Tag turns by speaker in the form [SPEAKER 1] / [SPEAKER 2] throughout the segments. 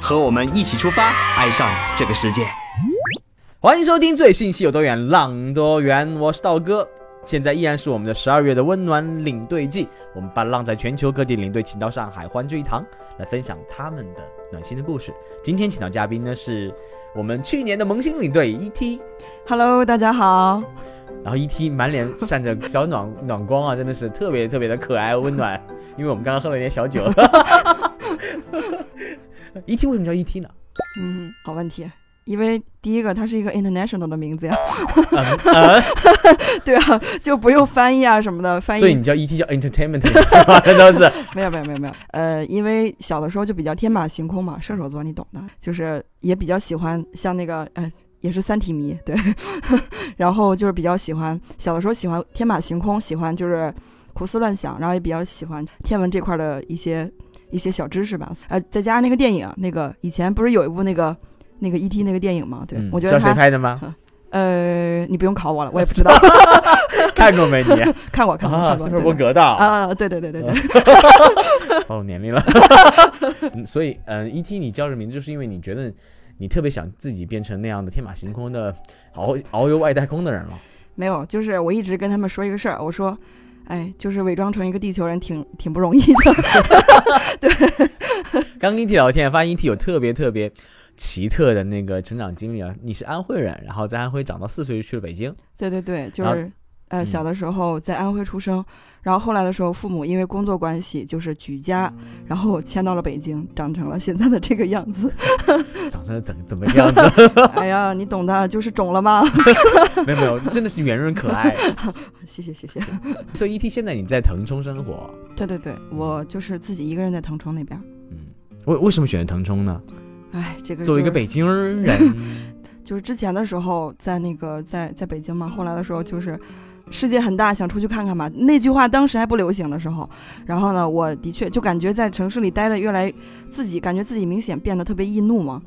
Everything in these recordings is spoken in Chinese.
[SPEAKER 1] 和我们一起出发，爱上这个世界。欢迎收听最信息有多远浪多远，我是道哥。现在依然是我们的十二月的温暖领队季，我们把浪在全球各地领队请到上海欢聚一堂，来分享他们的暖心的故事。今天请到嘉宾呢是我们去年的萌新领队
[SPEAKER 2] ET，Hello，大家好。
[SPEAKER 1] 然后 ET 满脸闪着小暖暖光啊，真的是特别特别的可爱温暖。因为我们刚刚喝了点小酒。ET 为什么叫 ET 呢？
[SPEAKER 2] 嗯，好问题。因为第一个，它是一个 international 的名字呀，
[SPEAKER 1] 嗯嗯
[SPEAKER 2] 对啊，就不用翻译啊什么的，翻译。
[SPEAKER 1] 所以你叫 ET 叫 entertainment 是吧？都是。
[SPEAKER 2] 没有没有没有没有，呃，因为小的时候就比较天马行空嘛，射手座你懂的，就是也比较喜欢像那个呃，也是三体迷，对，然后就是比较喜欢小的时候喜欢天马行空，喜欢就是胡思乱想，然后也比较喜欢天文这块的一些一些小知识吧，呃，再加上那个电影，那个以前不是有一部那个那个 E.T. 那个电影吗，对、我觉得叫谁
[SPEAKER 1] 拍的吗？
[SPEAKER 2] 呃，你不用考我了，我也不知道，
[SPEAKER 1] 看过没你？
[SPEAKER 2] 看过看过
[SPEAKER 1] 斯皮尔伯格的。
[SPEAKER 2] 啊，对对对对对，
[SPEAKER 1] 暴露年龄了。嗯所以，嗯，E.T. 你叫这名字，就是因为你觉得你特别想自己变成那样的天马行空的遨遨游外太空的人了。
[SPEAKER 2] 没有，就是我一直跟他们说一个事儿，我说，哎，就是伪装成一个地球人挺挺不容易的。
[SPEAKER 1] 对 刚跟 E.T. 聊天，发现 E.T. 有特别特别奇特的那个成长经历啊。你是安徽人，然后在安徽长到四岁就去了北京。
[SPEAKER 2] 对对对，就是呃，
[SPEAKER 1] 嗯
[SPEAKER 2] 小的时候在安徽出生，然后后来的时候，父母因为工作关系就是举家，然后迁到了北京，长成了现在的这个样子。
[SPEAKER 1] 长成了怎怎么样子？
[SPEAKER 2] 哎呀，你懂的，就是肿了吗？
[SPEAKER 1] 没有没有，真的是圆润可爱。
[SPEAKER 2] 谢谢谢谢。
[SPEAKER 1] 所以 E.T. 现在你在腾冲生活，
[SPEAKER 2] 对对对，我就是自己一个人在腾冲那边。
[SPEAKER 1] 嗯，为为什么选择腾冲呢？
[SPEAKER 2] 哎，这个就是
[SPEAKER 1] 作为一个北京人，
[SPEAKER 2] 就是之前的时候在那个在在北京嘛，后来的时候就是世界很大，想出去看看嘛。那句话当时还不流行的时候，然后呢，我的确就感觉在城市里待的越来自己感觉自己明显变得特别易怒嘛。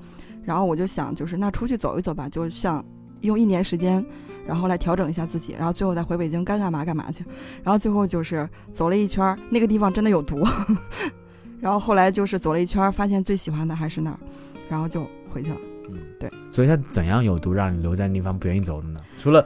[SPEAKER 2] 然后我就想，就是那出去走一走吧，就像用一年时间，然后来调整一下自己，然后最后再回北京该干嘛干嘛去。然后最后就是走了一圈，那个地方真的有毒。然后后来就是走了一圈，发现最喜欢的还是那儿，然后就回去了。
[SPEAKER 1] 嗯，
[SPEAKER 2] 对。
[SPEAKER 1] 所以它怎样有毒，让你留在那地方不愿意走的呢？除了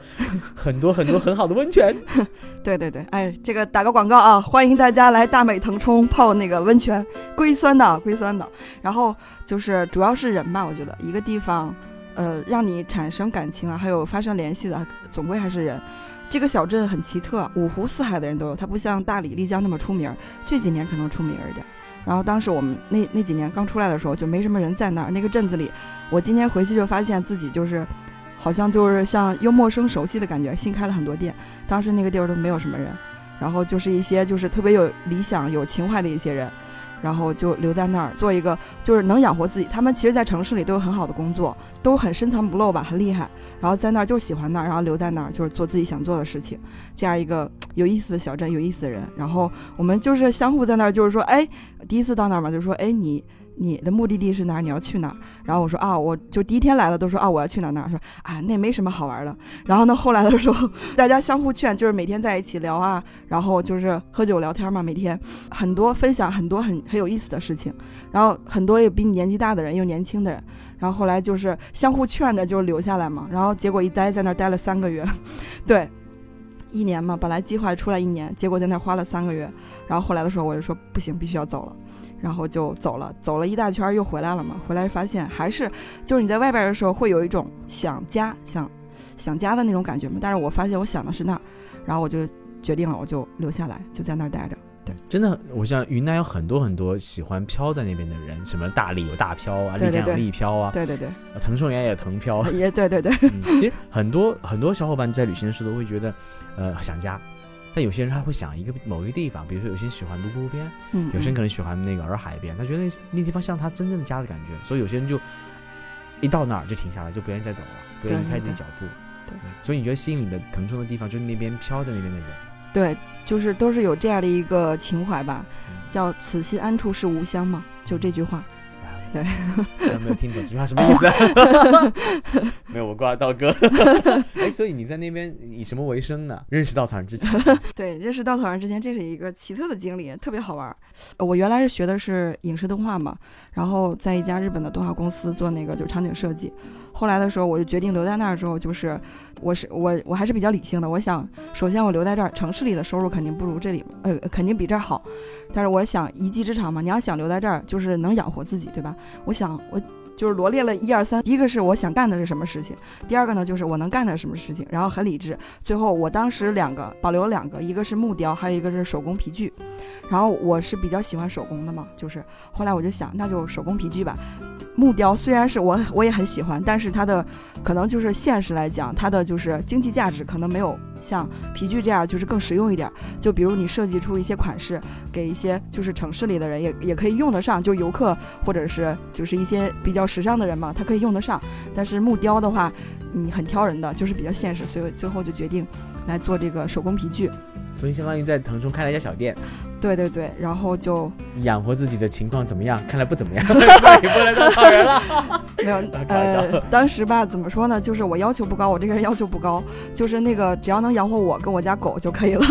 [SPEAKER 1] 很多很多很好的温泉，
[SPEAKER 2] 对对对，哎，这个打个广告啊，欢迎大家来大美腾冲泡那个温泉，硅酸的，硅酸的。然后就是主要是人吧，我觉得一个地方，呃，让你产生感情啊，还有发生联系的，总归还是人。这个小镇很奇特，五湖四海的人都有，它不像大理、丽江那么出名儿，这几年可能出名儿一点儿。然后当时我们那那几年刚出来的时候，就没什么人在那儿。那个镇子里，我今天回去就发现自己就是，好像就是像又陌生熟悉的感觉。新开了很多店，当时那个地儿都没有什么人，然后就是一些就是特别有理想、有情怀的一些人，然后就留在那儿做一个就是能养活自己。他们其实，在城市里都有很好的工作，都很深藏不露吧，很厉害。然后在那儿就喜欢那儿，然后留在那儿就是做自己想做的事情，这样一个有意思的小镇，有意思的人。然后我们就是相互在那儿，就是说，哎，第一次到那儿嘛，就是说，哎，你你的目的地是哪儿？你要去哪儿？然后我说啊，我就第一天来了，都说啊，我要去哪儿哪儿。说啊，那没什么好玩的。然后呢，后来的时候，大家相互劝，就是每天在一起聊啊，然后就是喝酒聊天嘛，每天很多分享很多很很有意思的事情。然后很多也比你年纪大的人，又年轻的人。然后后来就是相互劝着，就留下来嘛。然后结果一待在那儿待了三个月，对，一年嘛，本来计划出来一年，结果在那儿花了三个月。然后后来的时候，我就说不行，必须要走了。然后就走了，走了一大圈又回来了嘛。回来发现还是就是你在外边的时候会有一种想家、想想家的那种感觉嘛。但是我发现我想的是那儿，然后我就决定了，我就留下来，就在那儿待着。
[SPEAKER 1] 对真的，我想云南有很多很多喜欢飘在那边的人，什么大理有大飘啊，丽江有丽飘啊，
[SPEAKER 2] 对对对，
[SPEAKER 1] 啊腾冲原来也腾漂。
[SPEAKER 2] 也对对对，
[SPEAKER 1] 嗯，其实很多很多小伙伴在旅行的时候都会觉得，呃，想家。但有些人他会想一个某一个地方，比如说有些人喜欢泸沽边，
[SPEAKER 2] 嗯，
[SPEAKER 1] 有些人可
[SPEAKER 2] 能
[SPEAKER 1] 能喜欢那个洱海边，他觉得那地方像他真正的家的感觉，所以有些人就一到那儿就停下来，就不愿意再走了，不愿意移开自己脚步。
[SPEAKER 2] 对
[SPEAKER 1] 嗯所以你觉得吸引你的腾冲的地方，就是那边飘在那边的人。
[SPEAKER 2] 对，就是都是有这样的一个情怀吧，
[SPEAKER 1] 嗯
[SPEAKER 2] 叫“此心安处是吾乡”嘛，就这句话。对
[SPEAKER 1] 对，没有听懂这句话什么意思？没有，我挂道哥。哎，所以你在那边以什么为生呢？认识稻草人之前，
[SPEAKER 2] 对，认识稻草人之前，这是一个奇特的经历，特别好玩我原来是学的是影视动画嘛，然后在一家日本的动画公司做那个就场景设计。后来的时候，我就决定留在那儿之后，就是我是我我还是比较理性的。我想，首先我留在这儿，城市里的收入肯定不如这里，呃，肯定比这儿好。但是我想一技之长嘛，你要想留在这儿，就是能养活自己，对吧？我想我。就是罗列了一二三，第一个是我想干的是什么事情，第二个呢就是我能干的什么事情，然后很理智，最后我当时两个保留了两个，一个是木雕，还有一个是手工皮具。然后我是比较喜欢手工的嘛，就是后来我就想，那就手工皮具吧。木雕虽然是我我也很喜欢，但是它的可能就是现实来讲，它的就是经济价值可能没有像皮具这样就是更实用一点。就比如你设计出一些款式，给一些就是城市里的人也也可以用得上，就游客或者是就是一些比较时尚的人嘛，他可以用得上。但是木雕的话，你很挑人的，就是比较现实，所以最后就决定来做这个手工皮具。
[SPEAKER 1] 所以相当于在腾冲开了一家小店，
[SPEAKER 2] 对对对，然后就
[SPEAKER 1] 养活自己的情况怎么样？看来不怎么样，卖不来稻草人了。
[SPEAKER 2] 没有 呃，当时吧，怎么说呢？就是我要求不高，我这个人要求不高，就是那个只要能养活我跟我家狗就可以了。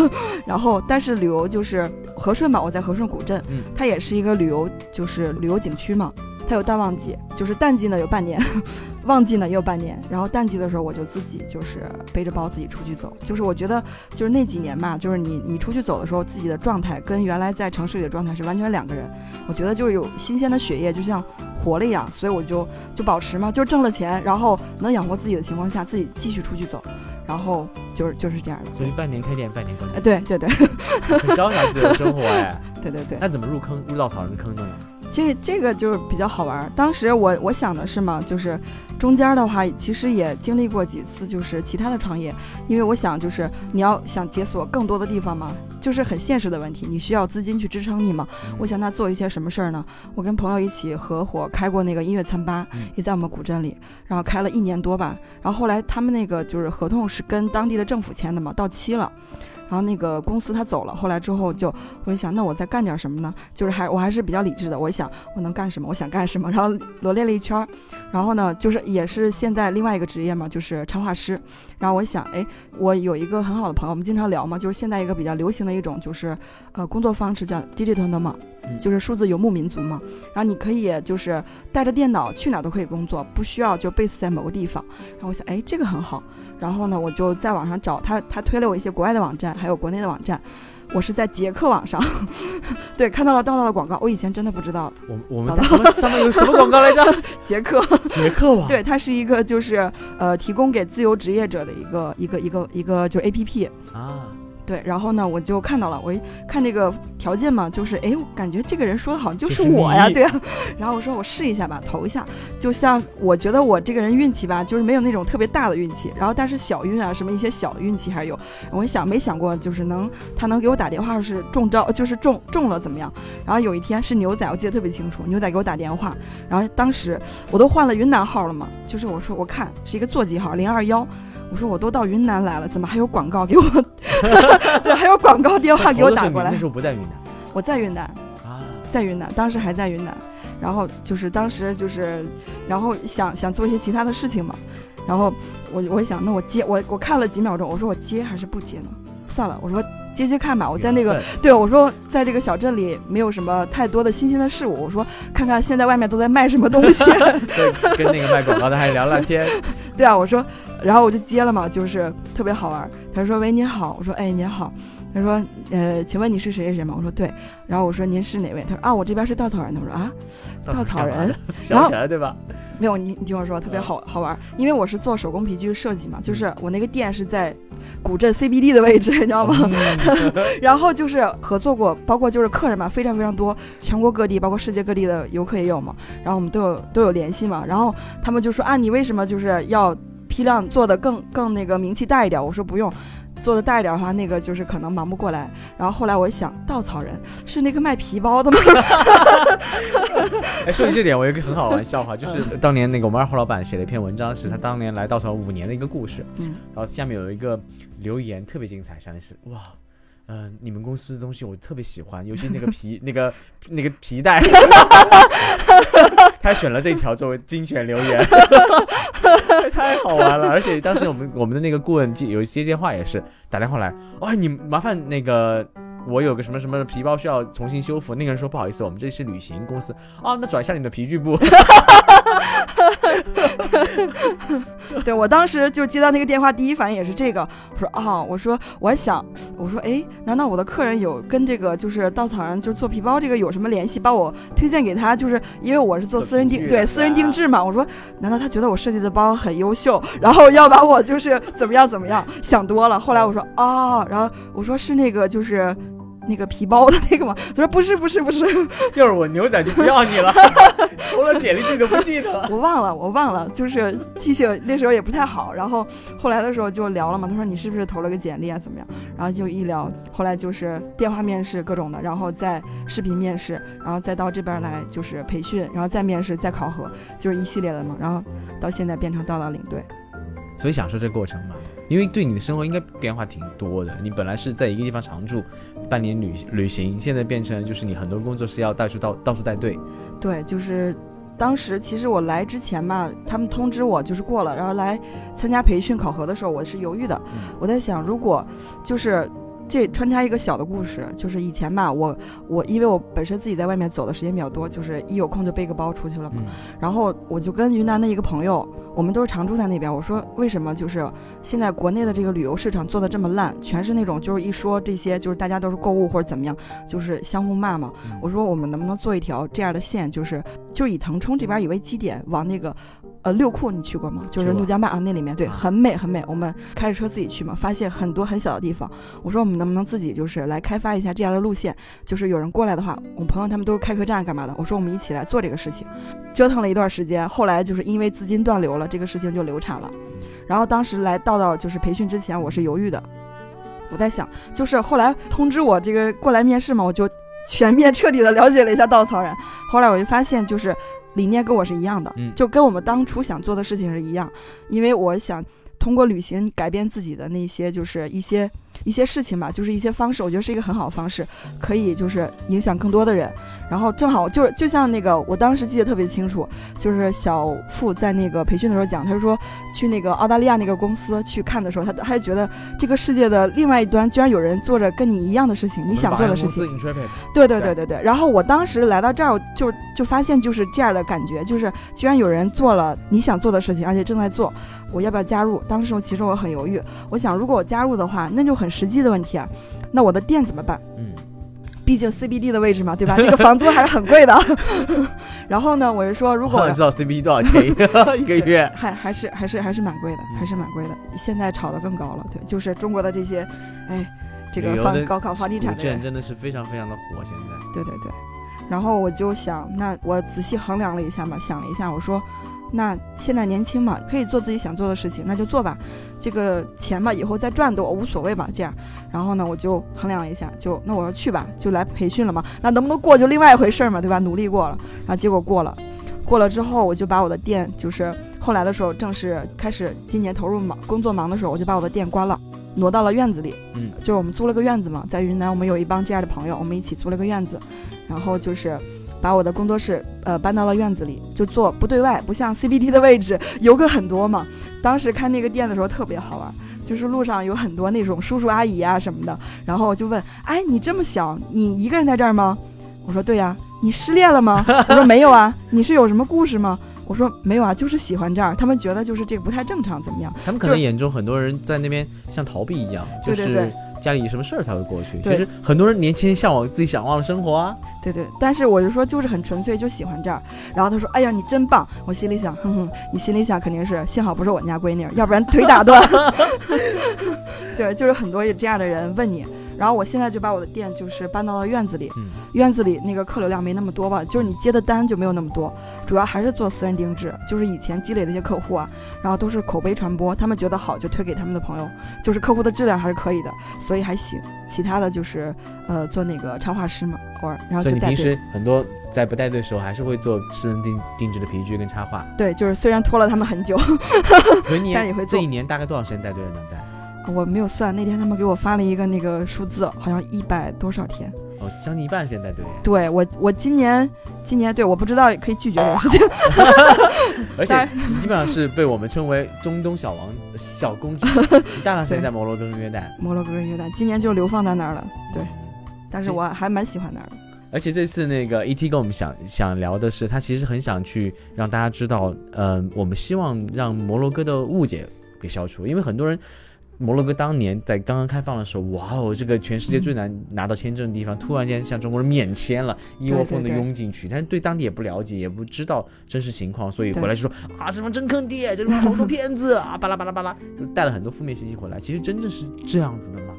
[SPEAKER 2] 然后，但是旅游就是和顺嘛，我在和顺古镇，
[SPEAKER 1] 嗯
[SPEAKER 2] 它也是一个旅游，就是旅游景区嘛。它有淡旺季，就是淡季呢有半年，旺季呢也有半年。然后淡季的时候，我就自己就是背着包自己出去走。就是我觉得，就是那几年吧，就是你你出去走的时候，自己的状态跟原来在城市里的状态是完全两个人。我觉得就是有新鲜的血液，就像活了一样，所以我就就保持嘛，就挣了钱，然后能养活自己的情况下，自己继续出去走，然后就是就是这样的。
[SPEAKER 1] 所以半年开店，半年关
[SPEAKER 2] 哎，
[SPEAKER 1] 店，
[SPEAKER 2] 对对对
[SPEAKER 1] 很潇洒自由的生活哎。
[SPEAKER 2] 对对对，
[SPEAKER 1] 那怎么入坑入稻草人的坑的呢？
[SPEAKER 2] 这这个就是比较好玩儿。当时我我想的是嘛，就是中间的话，其实也经历过几次就是其他的创业，因为我想就是你要想解锁更多的地方嘛，就是很现实的问题，你需要资金去支撑你嘛。我想那做一些什么事儿呢？我跟朋友一起合伙开过那个音乐餐吧
[SPEAKER 1] 嗯，
[SPEAKER 2] 也在我们古镇里，然后开了一年多吧。然后后来他们那个就是合同是跟当地的政府签的嘛，到期了。然后那个公司他走了，后来之后就我就想，那我再干点什么呢？就是还我还是比较理智的，我想我能干什么，我想干什么，然后罗列了一圈儿，然后呢，就是也是现在另外一个职业嘛，就是插画师。然后我想，哎，我有一个很好的朋友，我们经常聊嘛，就是现在一个比较流行的一种就是呃工作方式叫 digital nomad，
[SPEAKER 1] 嗯
[SPEAKER 2] 就是数字游牧民族嘛。然后你可以就是带着电脑去哪儿都可以工作，不需要就 base 在某个地方。然后我想，哎，这个很好。然后呢，我就在网上找他，他推了我一些国外的网站，还有国内的网站。我是在捷克网上，对，看到了道道的广告。我以前真的不知道
[SPEAKER 1] 我我们在什么上面有什么广告来着？
[SPEAKER 2] 捷克，
[SPEAKER 1] 捷克网。
[SPEAKER 2] 对，它是一个就是呃提供给自由职业者的一个一个一个一个就是 A P P。
[SPEAKER 1] 啊，
[SPEAKER 2] 对，然后呢，我就看到了，我一看这个条件嘛，就是哎，我感觉这个人说的好像就
[SPEAKER 1] 就是
[SPEAKER 2] 是我呀，对啊。然后我说我试一下吧，投一下。就像我觉得我这个人运气吧，就是没有那种特别大的运气，然后但是小运啊，什么一些小的运气还是有。我一想没想过就是能他能给我打电话是中招，就是中中了怎么样？然后有一天是牛仔，我记得特别清楚，牛仔给我打电话，然后当时我都换了云南号了嘛，就是我说我看是一个座机号零二幺。我说我都到云南来了，怎么还有广告给我？对，还有广告电话给我打过来
[SPEAKER 1] 那。时候不在云南
[SPEAKER 2] 我在云南，
[SPEAKER 1] 啊，
[SPEAKER 2] 在云南，当时还在云南，然后就是当时就是，然后想想做一些其他的事情嘛，然后我我想，那我接我我看了几秒钟，我说我接还是不接呢？算了，我说接接看吧。我在那个对我说，在这个小镇里没有什么太多的新鲜的事物，我说看看现在外面都在卖什么东西。
[SPEAKER 1] 对跟那个卖广告的还聊聊天，
[SPEAKER 2] 对啊，我说，然后我就接了嘛，就是特别好玩。他说：“喂，您好。”我说：“哎，您好。”他说：“呃，请问你是谁谁谁吗？”我说：“对。”然后我说：“您是哪位？”他说：“啊，我这边是稻草人的。”我说：“啊，稻草人
[SPEAKER 1] 想起来对吧？
[SPEAKER 2] 没有，你你听我说，特别好好玩儿，因为我是做手工皮具设计嘛，就是我那个店是在古镇 CBD 的位置，你知道吗？
[SPEAKER 1] 嗯
[SPEAKER 2] 然后就是合作过，包括就是客人嘛，非常非常多，全国各地，包括世界各地的游客也有嘛。然后我们都有都有联系嘛。然后他们就说啊，你为什么就是要批量做的更更那个名气大一点？我说不用。做的大一点的话，那个就是可能忙不过来。然后后来我一想，稻草人是那个卖皮包的吗？
[SPEAKER 1] 哎，说起这点，我有一个很好玩笑话，就是当年那个我们二号老板写了一篇文章，是他当年来稻草人五年的一个故事。
[SPEAKER 2] 嗯，
[SPEAKER 1] 然后下面有一个留言特别精彩，上面是哇。嗯、你们公司的东西我特别喜欢，尤其那个皮 那个那个皮带，他选了这条作为精选留言，太好玩了。而且当时我们我们的那个顾问接有接电话也是打电话来，哇，你麻烦那个我有个什么什么皮包需要重新修复，那个人说不好意思，我们这是旅行公司啊，那转一下你的皮具部。
[SPEAKER 2] 对我当时就接到那个电话，第一反应也是这个。我说啊，我说我还想，我说哎，难道我的客人有跟这个就是稻草人就是做皮包这个有什么联系？把我推荐给他，就是因为我是做
[SPEAKER 1] 做
[SPEAKER 2] 私人定对私人定制嘛。我说难道他觉得我设计的包很优秀，然后要把我就是怎么样怎么样？想多了。后来我说啊，然后我说是那个就是。那个皮包的那个吗？他说不是不是不是，
[SPEAKER 1] 要 是我牛仔就不要你了，投了简历自己都不记得了。
[SPEAKER 2] 我忘了，我忘了，就是记性那时候也不太好。然后后来的时候就聊了嘛，他说你是不是投了个简历啊，怎么样？然后就一聊，后来就是电话面试各种的，然后再视频面试，然后再到这边来就是培训，然后再面试，再考核，就是一系列的嘛。然后到现在变成道道领队。
[SPEAKER 1] 所以享受这个过程嘛，因为对你的生活应该变化挺多的。你本来是在一个地方常住，半年旅旅行，现在变成就是你很多工作是要到处到到处带队。
[SPEAKER 2] 对，就是当时其实我来之前嘛，他们通知我就是过了，然后来参加培训考核的时候，我是犹豫的。
[SPEAKER 1] 嗯
[SPEAKER 2] 我在想，如果就是这穿插一个小的故事，就是以前吧，我我因为我本身自己在外面走的时间比较多，就是一有空就背个包出去了嘛。
[SPEAKER 1] 嗯
[SPEAKER 2] 然后我就跟云南的一个朋友，我们都是常住在那边。我说为什么就是现在国内的这个旅游市场做的这么烂，全是那种就是一说这些就是大家都是购物或者怎么样，就是相互骂嘛。
[SPEAKER 1] 嗯
[SPEAKER 2] 我说我们能不能做一条这样的线，就是就以腾冲这边以为基点往那个。呃，六库你去过吗？就是怒江坝啊，那里面对，
[SPEAKER 1] 啊
[SPEAKER 2] 很美很美。我们开着车自己去嘛，发现很多很小的地方。我说我们能不能自己就是来开发一下这样的路线？就是有人过来的话，我朋友他们都是开客栈干嘛的？我说我们一起来做这个事情。折腾了一段时间，后来就是因为资金断流了，这个事情就流产了。然后当时来到到就是培训之前，我是犹豫的，我在想，就是后来通知我这个过来面试嘛，我就全面彻底的了解了一下稻草人。后来我就发现，就是理念跟我是一样的，
[SPEAKER 1] 嗯
[SPEAKER 2] 就跟我们当初想做的事情是一样，因为我想。通过旅行改变自己的那些，就是一些一些事情吧，就是一些方式，我觉得是一个很好的方式，可以就是影响更多的人。然后正好就是就像那个，我当时记得特别清楚，就是小付在那个培训的时候讲，他就说去那个澳大利亚那个公司去看的时候，他他就觉得这个世界的另外一端居然有人做着跟你一样的事情，你想做的事情。对对对对对。然后我当时来到这儿，我就就发现就是这样的感觉，就是居然有人做了你想做的事情，而且正在做，我要不要加入？当时我其实我很犹豫，我想如果我加入的话，那就很实际的问题啊，那我的店怎么办？
[SPEAKER 1] 嗯，
[SPEAKER 2] 毕竟 CBD 的位置嘛，对吧？这个房租还是很贵的。然后呢，我就说，如果
[SPEAKER 1] 我知道 CBD 多少钱一个月，
[SPEAKER 2] 还还是还是还是蛮贵的，
[SPEAKER 1] 嗯
[SPEAKER 2] 还是蛮贵的。现在炒得更高了，对，就是中国的这些，哎，这个房高考房地产的人，
[SPEAKER 1] 真的是非常非常的火，现在。
[SPEAKER 2] 对对对。然后我就想，那我仔细衡量了一下嘛，想了一下，我说，那现在年轻嘛，可以做自己想做的事情，那就做吧。这个钱嘛，以后再赚多无所谓吧，这样。然后呢，我就衡量了一下，就那我说去吧，就来培训了嘛。那能不能过就另外一回事儿嘛，对吧？努力过了，然后结果过了。过了之后，我就把我的店，就是后来的时候，正式开始今年投入忙工作忙的时候，我就把我的店关了，挪到了院子里。
[SPEAKER 1] 嗯，
[SPEAKER 2] 就是我们租了个院子嘛，在云南，我们有一帮这样的朋友，我们一起租了个院子，然后就是把我的工作室呃搬到了院子里，就做不对外，不像 CBD 的位置游客很多嘛。当时开那个店的时候特别好玩。就是路上有很多那种叔叔阿姨啊什么的，然后我就问，哎，你这么小，你一个人在这儿吗？我说对呀、你失恋了吗？我说没有啊，你是有什么故事吗？我说没有啊，就是喜欢这儿。他们觉得就是这个不太正常，怎么样？
[SPEAKER 1] 他们可能眼中很多人在那边像逃避一样，就是
[SPEAKER 2] 对对对
[SPEAKER 1] 家里有什么事儿才会过去。其实很多人年轻人向往自己想望的生活啊。
[SPEAKER 2] 对对，但是我就说就是很纯粹，就喜欢这儿。然后他说：“哎呀，你真棒！”我心里想，哼哼，你心里想肯定是幸好不是我们家闺女，要不然腿打断。对，就是很多这样的人问你。然后我现在就把我的店就是搬到了院子里，
[SPEAKER 1] 嗯，
[SPEAKER 2] 院子里那个客流量没那么多吧，就是你接的单就没有那么多，主要还是做私人定制，就是以前积累的一些客户啊。然然后都是口碑传播，他们觉得好就推给他们的朋友，就是客户的质量还是可以的，所以还行。其他的就是呃做那个插画师嘛，偶尔然后
[SPEAKER 1] 所以你平
[SPEAKER 2] 就带队。
[SPEAKER 1] 时很多在不带队的时候，还是会做私人定定制的皮具跟插画，
[SPEAKER 2] 对，就是虽然拖了他们很久，
[SPEAKER 1] 所以你
[SPEAKER 2] 但是也会做
[SPEAKER 1] 这一年大概多少时间带队了呢？在
[SPEAKER 2] 我没有算。那天他们给我发了一个那个数字，好像一百多少天。
[SPEAKER 1] 哦，将近一半时间带队耶，
[SPEAKER 2] 对我，我今年今年对我不知道可以拒绝这个事情。
[SPEAKER 1] 而且你基本上是被我们称为中东小王子、小公主，你大量时间在摩洛哥跟约旦。
[SPEAKER 2] 摩洛哥跟约旦今年就流放在那儿了，对，但是
[SPEAKER 1] 是
[SPEAKER 2] 我还蛮喜欢那儿的。
[SPEAKER 1] 而且这次那个 ET 跟我们想想聊的是，他其实很想去让大家知道，呃，我们希望让摩洛哥的误解给消除，因为很多人。摩洛哥当年在刚刚开放的时候，哇哦，这个全世界最难拿到签证的地方，突然间向中国人免签了，一窝蜂的
[SPEAKER 2] 对对
[SPEAKER 1] 涌进去，但是对当地也不了解，也不知道真实情况，所以回来就说啊，这地方真坑爹，这地方好多骗子啊，巴拉巴拉巴拉，就带了很多负面信息回来。其实真正是这样子的吗？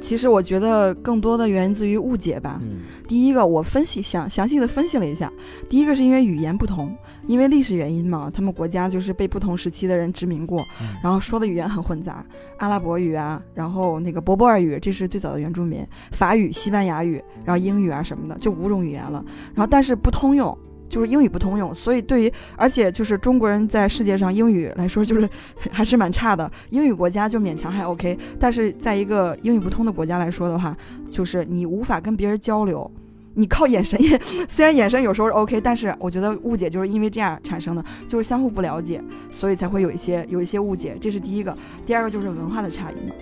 [SPEAKER 2] 其实我觉得更多的源自于误解吧。
[SPEAKER 1] 嗯，
[SPEAKER 2] 第一个，我分析详详细的分析了一下，第一个是因为语言不同，因为历史原因嘛，他们国家就是被不同时期的人殖民过，
[SPEAKER 1] 嗯
[SPEAKER 2] 然后说的语言很混杂，阿拉伯语啊，然后那个博波尔语，这是最早的原住民，法语、西班牙语，然后英语啊什么的，就五种语言了。然后但是不通用，就是英语不通用，所以对于而且就是中国人在世界上英语来说就是还是蛮差的，英语国家就勉强还 OK，但是在一个英语不通的国家来说的话，就是你无法跟别人交流。你靠眼神也，虽然眼神有时候是 OK，但是我觉得误解就是因为这样产生的，就是相互不了解，所以才会有一些有一些误解，这是第一个。第二个就是文化的差异嘛，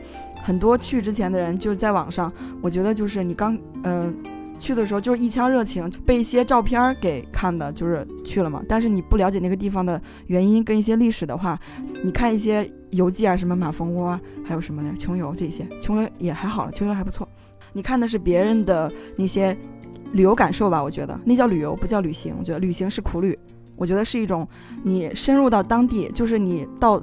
[SPEAKER 2] 很多去之前的人就是在网上，我觉得就是你刚嗯、去的时候就是一腔热情，被一些照片给看的，就是去了嘛。但是你不了解那个地方的原因跟一些历史的话，你看一些游记啊，什么马蜂窝啊，还有什么的？穷游这些，穷游也还好了，穷游还不错。你看的是别人的那些旅游感受吧，我觉得那叫旅游，不叫旅行。我觉得旅行是苦旅，我觉得是一种你深入到当地，就是你到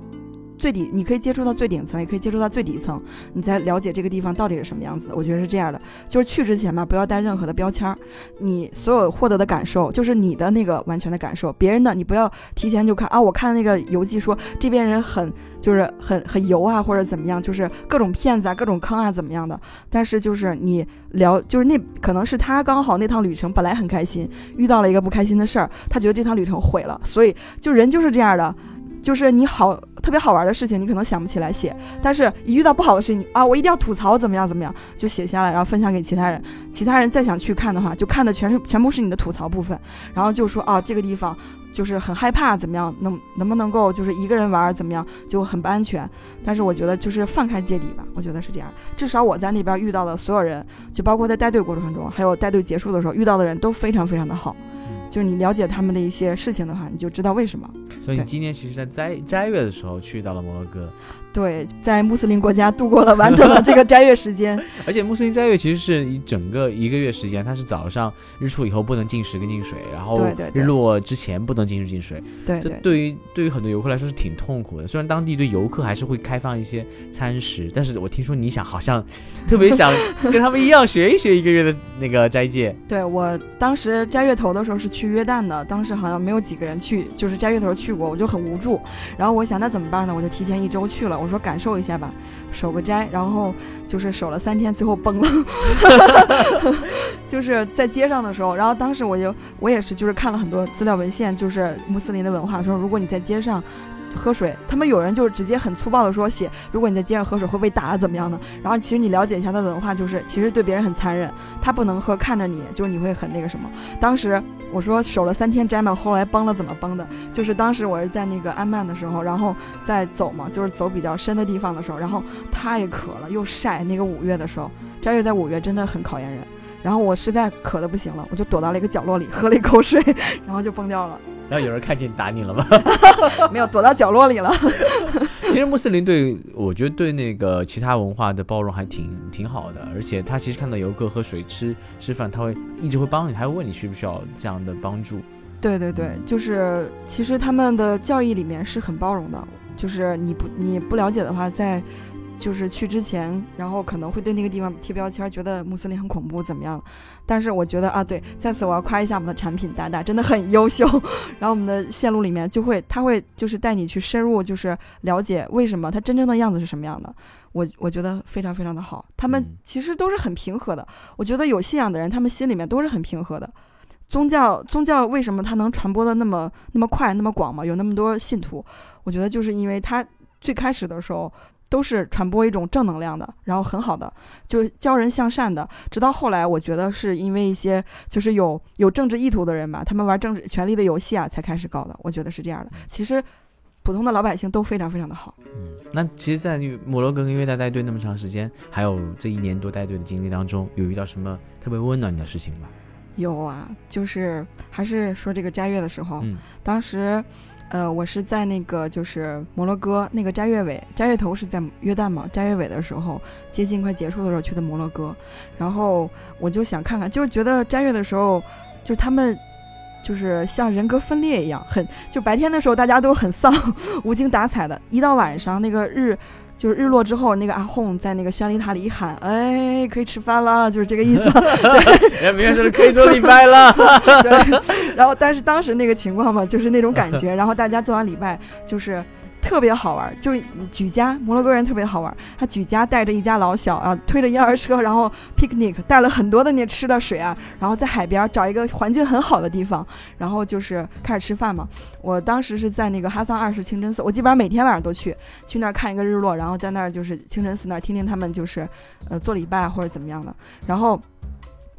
[SPEAKER 2] 最底，你可以接触到最顶层，也可以接触到最底层，你才了解这个地方到底是什么样子。我觉得是这样的，就是去之前吧，不要带任何的标签儿，你所有获得的感受就是你的那个完全的感受，别人的你不要提前就看啊。我看那个游记说这边人很就是很很油啊，或者怎么样，就是各种骗子啊，各种坑啊，怎么样的。但是就是你聊，就是那可能是他刚好那趟旅程本来很开心，遇到了一个不开心的事儿，他觉得这趟旅程毁了，所以就人就是这样的。就是你好特别好玩的事情，你可能想不起来写，但是一遇到不好的事情啊，我一定要吐槽怎么样怎么样，就写下来，然后分享给其他人。其他人再想去看的话，就看的全是全部是你的吐槽部分，然后就说啊这个地方就是很害怕怎么样，能能不能够就是一个人玩怎么样就很不安全。但是我觉得就是放开芥蒂吧，我觉得是这样。至少我在那边遇到的所有人，就包括在带队过程中，还有带队结束的时候遇到的人都非常非常的好。就是你了解他们的一些事情的话，你就知道为什么。
[SPEAKER 1] 所以你今年其实，在斋斋月的时候去到了摩洛哥，
[SPEAKER 2] 对，在穆斯林国家度过了完整的这个斋月时间。
[SPEAKER 1] 而且穆斯林斋月其实是一整个一个月时间，它是早上日出以后不能进食跟进水，然后日落之前不能进食进水。这
[SPEAKER 2] 对对
[SPEAKER 1] 对于对于很多游客来说是挺痛苦的。虽然当地对游客还是会开放一些餐食，但是我听说你想好像特别想跟他们一样学一学一个月的那个斋戒。
[SPEAKER 2] 对，我当时斋月头的时候是去约旦的，当时好像没有几个人去，就是斋月头去过，我就很无助。然后我想那怎么办呢？我就提前一周去了，我说感受一下吧，守个斋，然后就是守了三天，最后崩了。就是在街上的时候，然后当时我就我也是就是看了很多资料文献，就是穆斯林的文化说，如果你在街上。喝水，他们有人就是直接很粗暴的说写，如果你在街上喝水会被打怎么样的？然后其实你了解一下他的文化，就是其实对别人很残忍，他不能喝，看着你就是你会很那个什么。当时我说守了三天斋嘛，后来崩了怎么崩的？就是当时我是在那个安曼的时候，然后在走嘛，就是走比较深的地方的时候，然后太渴了又晒，那个五月的时候，斋月在五月真的很考验人。然后我实在渴的不行了，我就躲到了一个角落里喝了一口水，然后就崩掉了。
[SPEAKER 1] 然后有人看见打你了吗？
[SPEAKER 2] 没有躲到角落里了。
[SPEAKER 1] 其实穆斯林对我觉得对那个其他文化的包容还挺挺好的，而且他其实看到游客喝水、吃吃饭，他会一直会帮你，还会问你需不需要这样的帮助。
[SPEAKER 2] 对对对，就是其实他们的教义里面是很包容的，就是你不你不了解的话，在就是去之前，然后可能会对那个地方贴标签，觉得穆斯林很恐怖怎么样？但是我觉得啊，对，在此我要夸一下我们的产品大大真的很优秀。然后我们的线路里面就会，他会就是带你去深入，就是了解为什么它真正的样子是什么样的。我我觉得非常非常的好。他们
[SPEAKER 1] 嗯
[SPEAKER 2] 其实都是很平和的。我觉得有信仰的人，他们心里面都是很平和的。宗教宗教为什么它能传播的那么那么快那么广嘛？有那么多信徒，我觉得就是因为它最开始的时候都是传播一种正能量的，然后很好的，就是教人向善的。直到后来，我觉得是因为一些就是有有政治意图的人吧，他们玩政治权力的游戏啊，才开始搞的。我觉得是这样的。其实普通的老百姓都非常非常的好。
[SPEAKER 1] 嗯，那其实，在摩洛哥跟约旦带队那么长时间，还有这一年多带队的经历当中，有遇到什么特别温暖你的事情吗？
[SPEAKER 2] 有啊，就是还是说这个斋月的时候，
[SPEAKER 1] 嗯
[SPEAKER 2] 当时，呃，我是在那个就是摩洛哥那个斋月尾，斋月头是在约旦嘛，斋月尾的时候接近快结束的时候去的摩洛哥，然后我就想看看，就是觉得斋月的时候，就是他们。就是像人格分裂一样，很就白天的时候大家都很丧，无精打采的，一到晚上那个日就是日落之后，那个阿訇在那个宣礼塔里一喊，哎，可以吃饭了，就是这个意思。
[SPEAKER 1] 人家明天说是可以做礼拜了。
[SPEAKER 2] 对，然后但是当时那个情况嘛，就是那种感觉，然后大家做完礼拜就是。特别好玩，就是举家，摩洛哥人特别好玩。他举家带着一家老小啊，推着婴儿车，然后 picnic 带了很多的那吃的水啊，然后在海边找一个环境很好的地方，然后就是开始吃饭嘛。我当时是在那个哈桑二世清真寺，我基本上每天晚上都去，去那儿看一个日落，然后在那儿就是清真寺那儿听听他们就是呃做礼拜或者怎么样的，然后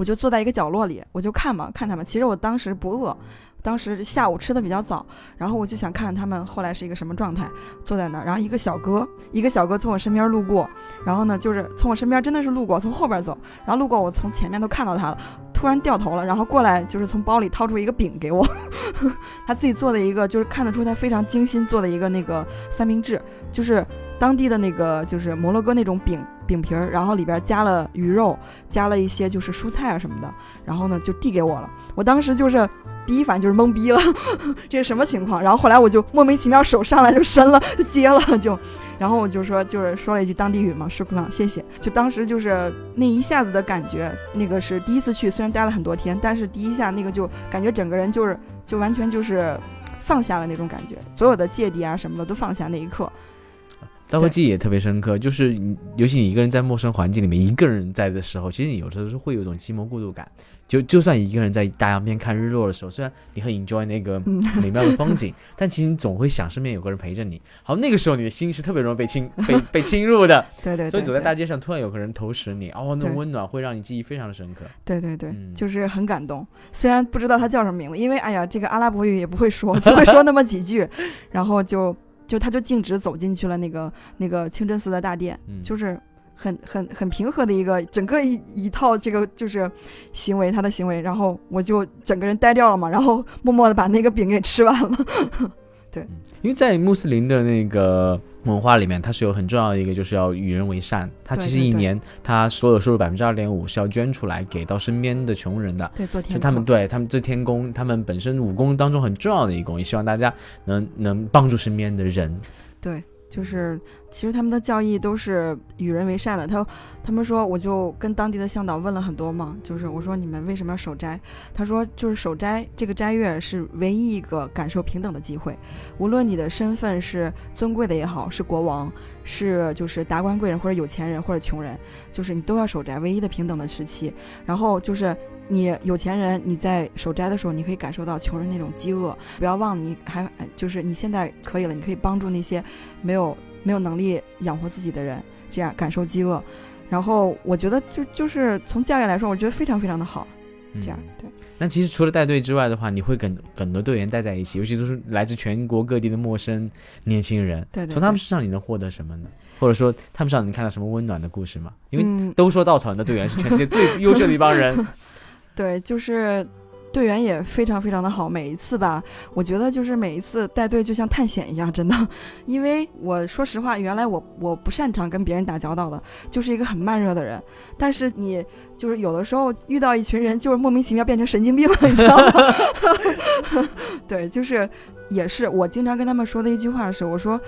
[SPEAKER 2] 我就坐在一个角落里，我就看嘛看他们。其实我当时不饿。当时下午吃的比较早，然后我就想看他们后来是一个什么状态，坐在那儿。然后一个小哥，一个小哥从我身边路过，然后呢，就是从我身边真的是路过，从后边走，然后路过我从前面都看到他了，突然掉头了，然后过来就是从包里掏出一个饼给我，他自己做的一个，就是看得出他非常精心做的一个那个三明治，就是当地的那个就是摩洛哥那种饼饼皮儿，然后里边加了鱼肉，加了一些就是蔬菜啊什么的，然后呢就递给我了，我当时就是。第一反应就是懵逼了，这是什么情况？然后后来我就莫名其妙手上来就伸了，就接了就，然后我就说就是说了一句当地语嘛，，shukran，，谢谢。就当时就是那一下子的感觉，那个是第一次去，虽然待了很多天，但是第一下那个就感觉整个人就是就完全就是放下了那种感觉，所有的芥蒂啊什么的都放下那一刻。
[SPEAKER 1] 当回记忆也特别深刻，就是尤其你一个人在陌生环境里面，一个人在的时候，其实你有时候是会有一种寂寞孤独感。就就算一个人在大洋边看日落的时候，虽然你很 enjoy 那个
[SPEAKER 2] 嗯
[SPEAKER 1] 美妙的风景，但其实你总会想身边有个人陪着你。好，那个时候你的心是特别容易被侵被被侵入的。
[SPEAKER 2] 对对对，
[SPEAKER 1] 所以走在大街上，突然有个人投食你，哦，那种温暖会让你记忆非常的深刻。
[SPEAKER 2] 对对对，
[SPEAKER 1] 嗯
[SPEAKER 2] 就是很感动。虽然不知道他叫什么名字，因为哎呀，这个阿拉伯语也不会说，只会说那么几句，然后就就他就径直走进去了那个那个清真寺的大殿，
[SPEAKER 1] 嗯
[SPEAKER 2] 就是很很很平和的一个整个一一套这个就是行为，他的行为，然后我就整个人呆掉了嘛，然后默默的把那个饼给吃完了。
[SPEAKER 1] 因为在穆斯林的那个文化里面，它是有很重要的一个，就是要与人为善。他其实
[SPEAKER 2] 对对对
[SPEAKER 1] 一年他所有收入百分之二点五是要捐出来给到身边的穷人的。
[SPEAKER 2] 对，做天
[SPEAKER 1] 就他们对他们这天宫，他们本身武功当中很重要的一功，也希望大家能能帮助身边的人。
[SPEAKER 2] 对，就是其实他们的教义都是与人为善的。他他们说，我就跟当地的向导问了很多嘛，就是我说你们为什么要守斋？他说就是守斋这个斋月是唯一一个感受平等的机会，无论你的身份是尊贵的也好，是国王，是就是达官贵人或者有钱人或者穷人，就是你都要守斋，唯一的平等的时期。然后就是。你有钱人，你在守斋的时候，你可以感受到穷人那种饥饿。不要忘了，你还就是你现在可以了，你可以帮助那些没有没有能力养活自己的人，这样感受饥饿。然后我觉得就就是从教育来说，我觉得非常非常的好。这样
[SPEAKER 1] 嗯
[SPEAKER 2] 对，
[SPEAKER 1] 那其实除了带队之外的话，你会跟很多队员待在一起，尤其都是来自全国各地的陌生年轻人。
[SPEAKER 2] 对对
[SPEAKER 1] 从他们身上你能获得什么呢？或者说他们身上能看到什么温暖的故事吗？因为
[SPEAKER 2] 嗯，
[SPEAKER 1] 都说稻草人的队员是全世界最优秀的一帮人。
[SPEAKER 2] 对，就是队员也非常非常的好。每一次吧，我觉得就是每一次带队就像探险一样，真的。因为我说实话，原来我我不擅长跟别人打交道的，就是一个很慢热的人。但是你就是有的时候遇到一群人，就是莫名其妙变成神经病了，你知道吗？对，就是也是我经常跟他们说的一句话是，我说。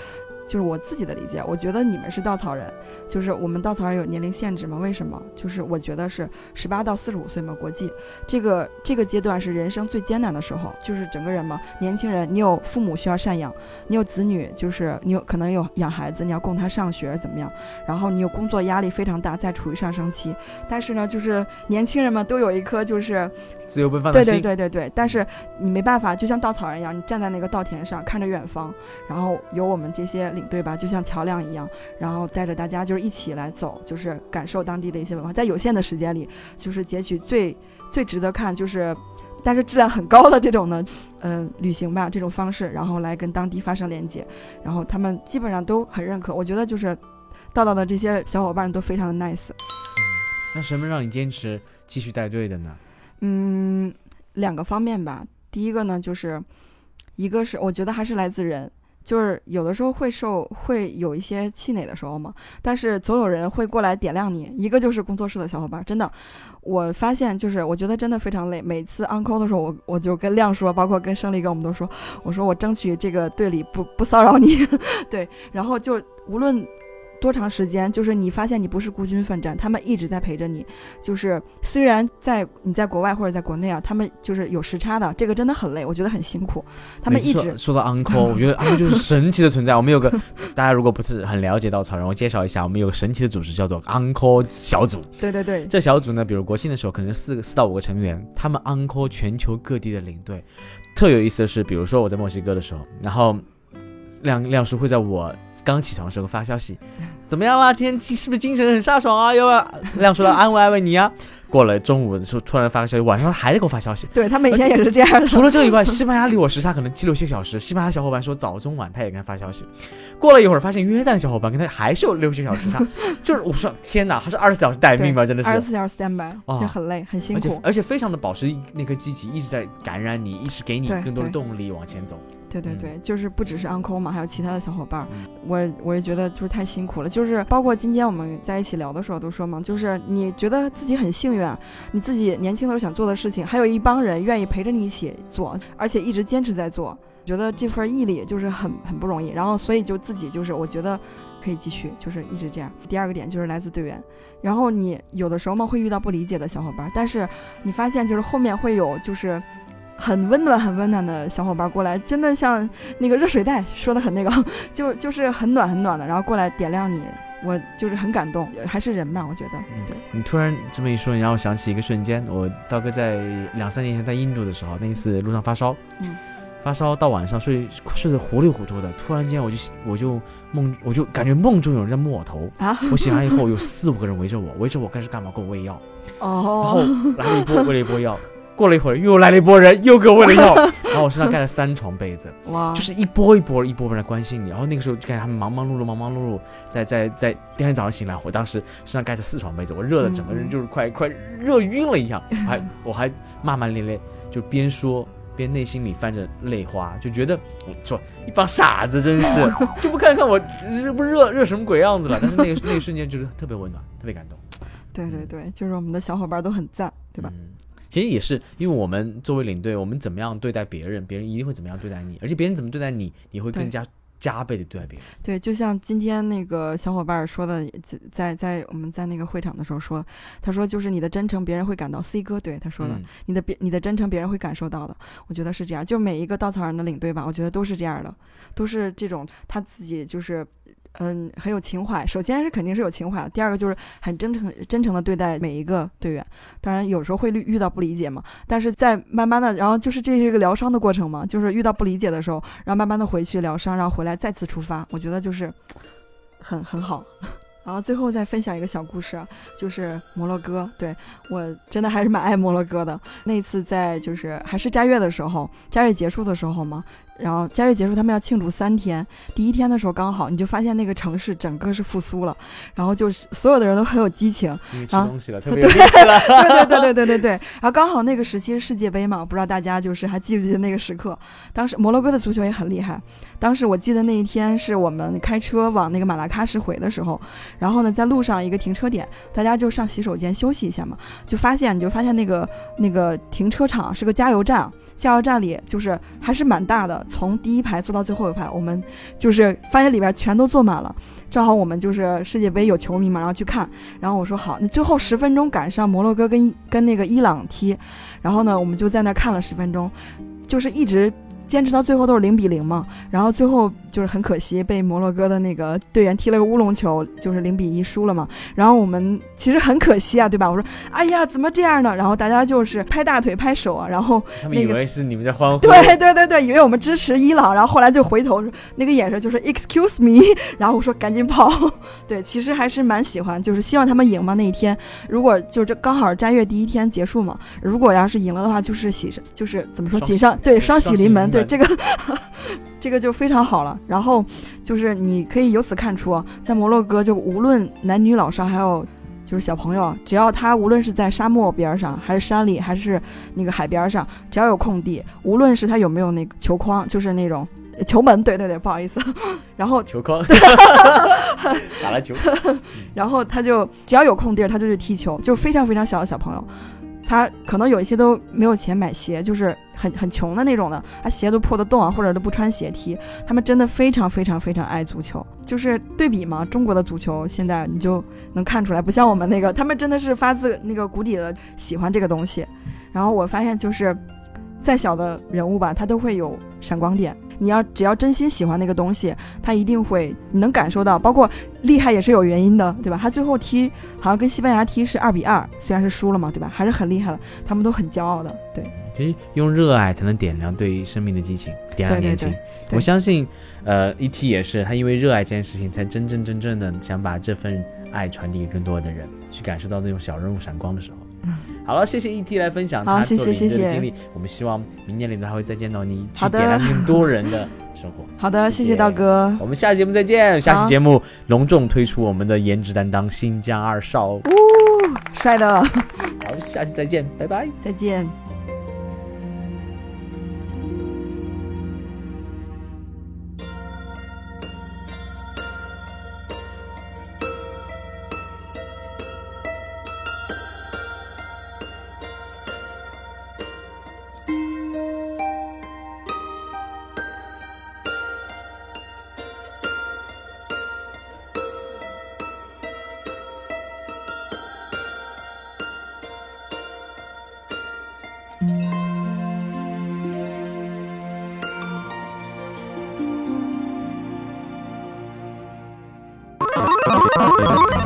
[SPEAKER 2] 就是我自己的理解，我觉得你们是稻草人，就是我们稻草人有年龄限制吗？为什么？就是我觉得是十八到四十五岁嘛，国际这个这个阶段是人生最艰难的时候，就是整个人嘛，年轻人，你有父母需要赡养，你有子女，就是你有可能有养孩子，你要供他上学怎么样？然后你有工作压力非常大，在处于上升期，但是呢，就是年轻人们都有一颗就是
[SPEAKER 1] 自由奔放的
[SPEAKER 2] 对。对对对对，但是你没办法，就像稻草人一样，你站在那个稻田上，看着远方，然后有我们这些领队吧，就像桥梁一样，然后带着大家就是一起来走，就是感受当地的一些文化，在有限的时间里，就是截取最最值得看，就是但是质量很高的这种呢，嗯、旅行吧这种方式，然后来跟当地发生连接，然后他们基本上都很认可，我觉得就是道道的这些小伙伴都非常的 nice。
[SPEAKER 1] 那什么让你坚持继续带队的呢？
[SPEAKER 2] 嗯，两个方面吧。第一个呢，就是一个是我觉得还是来自人，就是有的时候会受会有一些气馁的时候嘛，但是总有人会过来点亮你。一个就是工作室的小伙伴，真的，我发现就是我觉得真的非常累。每次 uncle 的时候，我我就跟亮说，包括跟胜利哥，我们都说，我说我争取这个队里不不骚扰你，对，然后就无论。多长时间？就是你发现你不是孤军奋战，他们一直在陪着你。就是虽然在你在国外或者在国内啊，他们就是有时差的，这个真的很累，我觉得很辛苦。他们一直
[SPEAKER 1] 说说到 uncle，我觉得 uncle 就是神奇的存在。我们有个 大家如果不是很了解稻草人，我介绍一下，我们有个神奇的组织叫做 uncle 小组。
[SPEAKER 2] 对对对，
[SPEAKER 1] 这小组呢，比如国庆的时候，可能四个四到五个成员，他们 uncle 全球各地的领队。特有意思的是，比如说我在墨西哥的时候，然后亮亮叔会在我刚起床的时候发消息，怎么样啦？今天是不是精神很飒爽啊？要不要亮叔来安慰安慰你啊？过了中午的时候，突然发个消息，晚上他还在给我发消息。
[SPEAKER 2] 对他每天也是这样。
[SPEAKER 1] 除了这个以外，西班牙离我时差可能七六七个小时。西班牙小伙伴说早中晚他也给他发消息。过了一会儿，发现约旦小伙伴跟他还是有六七个小时差。就是我说天哪，他是二十四小时待命吧？真的是。
[SPEAKER 2] 二十四小时 stand by，
[SPEAKER 1] 啊
[SPEAKER 2] 就很累，很辛
[SPEAKER 1] 而且
[SPEAKER 2] 苦。
[SPEAKER 1] 而且非常的保持那颗积极，一直在感染你，一直给你更多的动力往前走。
[SPEAKER 2] 对对对对，就是不只是 uncle 嘛，还有其他的小伙伴我我也觉得就是太辛苦了。就是包括今天我们在一起聊的时候都说嘛，就是你觉得自己很幸运，啊你自己年轻的时候想做的事情，还有一帮人愿意陪着你一起做，而且一直坚持在做，觉得这份毅力就是很很不容易。然后所以就自己就是我觉得可以继续，就是一直这样。第二个点就是来自队员，然后你有的时候嘛会遇到不理解的小伙伴，但是你发现就是后面会有就是。很温暖、很温暖的小伙伴过来，真的像那个热水袋，说的很那个，就就是很暖很暖的，然后过来点亮你，我就是很感动，还是人嘛，我觉得，对，
[SPEAKER 1] 你突然这么一说，你让我想起一个瞬间，我刀哥在两三年前在印度的时候，那一次路上发烧，
[SPEAKER 2] 嗯，
[SPEAKER 1] 发烧到晚上睡睡得糊里糊涂的，突然间我就我就梦我就感觉梦中有人在摸我头，
[SPEAKER 2] 啊，
[SPEAKER 1] 我醒来以后有四五个人围着我，围着我开始干嘛？给我喂药，哦。然后
[SPEAKER 2] 哦，
[SPEAKER 1] 来了一波喂了一波药，过了一会儿又来了一波人，又给我喂了药，然后我身上盖了三床被子，
[SPEAKER 2] 哇，
[SPEAKER 1] 就是一波一波一波人来关心你，然后那个时候就感觉他们忙忙碌碌忙忙碌碌，在在在第二天早上醒来，我当时身上盖着四床被子，我热的整个人就是快快热晕了一样，我 还我还骂骂咧咧，就边说。边内心里泛着泪花，就觉得我说一帮傻子，真是 就不看看我这不热热什么鬼样子了。但是那个那一瞬间就是特别温暖，特别感动。
[SPEAKER 2] 对对对，就是我们的小伙伴都很赞，对吧？
[SPEAKER 1] 嗯，其实也是因为我们作为领队，我们怎么样对待别人，别人一定会怎么样对待你，而且别人怎么对待你，你会更加加倍的对待别人。
[SPEAKER 2] 对，就像今天那个小伙伴说的，在在我们在那个会场的时候说，他说就是你的真诚，别人会感到 C 哥对他说的，
[SPEAKER 1] 嗯
[SPEAKER 2] 你的别你的真诚，别人会感受到的。我觉得是这样，就每一个稻草人的领队吧，我觉得都是这样的，都是这种他自己就是。嗯，很有情怀。首先是肯定是有情怀，第二个就是很真诚、真诚的对待每一个队员。当然有时候会遇遇到不理解嘛，但是在慢慢的，然后就是这是一个疗伤的过程嘛，就是遇到不理解的时候，然后慢慢的回去疗伤，然后回来再次出发。我觉得就是很很好。然后最后再分享一个小故事，就是摩洛哥，对我真的还是蛮爱摩洛哥的。那次在就是还是斋月的时候，斋月结束的时候嘛，然后斋月结束他们要庆祝三天，第一天的时候刚好你就发现那个城市整个是复苏了，然后就是所有的人都很有激情，
[SPEAKER 1] 吃
[SPEAKER 2] 啊
[SPEAKER 1] 东西了，特别有 力气了。
[SPEAKER 2] 对对对对对对对。然后刚好那个时期是世界杯嘛，不知道大家就是还记不记得那个时刻？当时摩洛哥的足球也很厉害。当时我记得那一天是我们开车往那个马拉喀什回的时候，然后呢，在路上一个停车点，大家就上洗手间休息一下嘛，就发现你就发现那个那个停车场是个加油站，加油站里就是还是蛮大的，从第一排坐到最后一排，我们就是发现里边全都坐满了。正好我们就是世界杯有球迷嘛，然后去看。然后我说好，那最后十分钟赶上摩洛哥跟跟那个伊朗踢，然后呢，我们就在那看了十分钟，就是一直。坚持到最后都是零比零嘛，然后最后就是很可惜被摩洛哥的那个队员踢了个乌龙球，就是零比一输了嘛。然后我们其实很可惜啊，对吧？我说，哎呀，怎么这样呢？然后大家就是拍大腿拍手啊，然后
[SPEAKER 1] 他们以为是你们在欢呼，
[SPEAKER 2] 对对对对，以为我们支持伊朗，然后后来就回头那个眼神就是 excuse me，然后我说赶紧跑。对，其实还是蛮喜欢，就是希望他们赢嘛那一天。如果就这刚好斋月第一天结束嘛，如果要是赢了的话，就是喜就是怎么说锦上对双喜临门对。这个，这个就非常好了。然后就是你可以由此看出，在摩洛哥，就无论男女老少，还有就是小朋友，只要他无论是在沙漠边上，还是山里，还是那个海边上，只要有空地，无论是他有没有那个球框，就是那种球门，对对对，不好意思。然后
[SPEAKER 1] 球框 打篮球，
[SPEAKER 2] 然后他就只要有空地儿，他就去踢球，就非常非常小的小朋友。他可能有一些都没有钱买鞋，就是很很穷的那种的，他鞋都破的洞啊，或者都不穿鞋踢。他们真的非常非常非常爱足球，就是对比嘛，中国的足球现在你就能看出来，不像我们那个，他们真的是发自那个谷底的喜欢这个东西。然后我发现就是。再小的人物吧，他都会有闪光点。你要只要真心喜欢那个东西，他一定会，你能感受到。包括厉害也是有原因的，对吧？他最后踢好像跟西班牙踢是二比二，虽然是输了嘛，对吧？还是很厉害的，他们都很骄傲的。对，
[SPEAKER 1] 其实用热爱才能点亮对生命的激情，点亮年轻。我相信，呃，ET 也是他因为热爱这件事情，才真真正正的想把这份爱传递给更多的人，去感受到那种小人物闪光的时候。好了，谢谢 E T 来分享他做领队的经历。我们希望明年领队还会再见到你，去点亮更多人的生活。
[SPEAKER 2] 好的，谢谢道哥。
[SPEAKER 1] 我们下期节目再见。下期节目隆重推出我们的颜值担当新疆二少，
[SPEAKER 2] 呜，帅的。
[SPEAKER 1] 好，下期再见，拜拜，
[SPEAKER 2] 再见。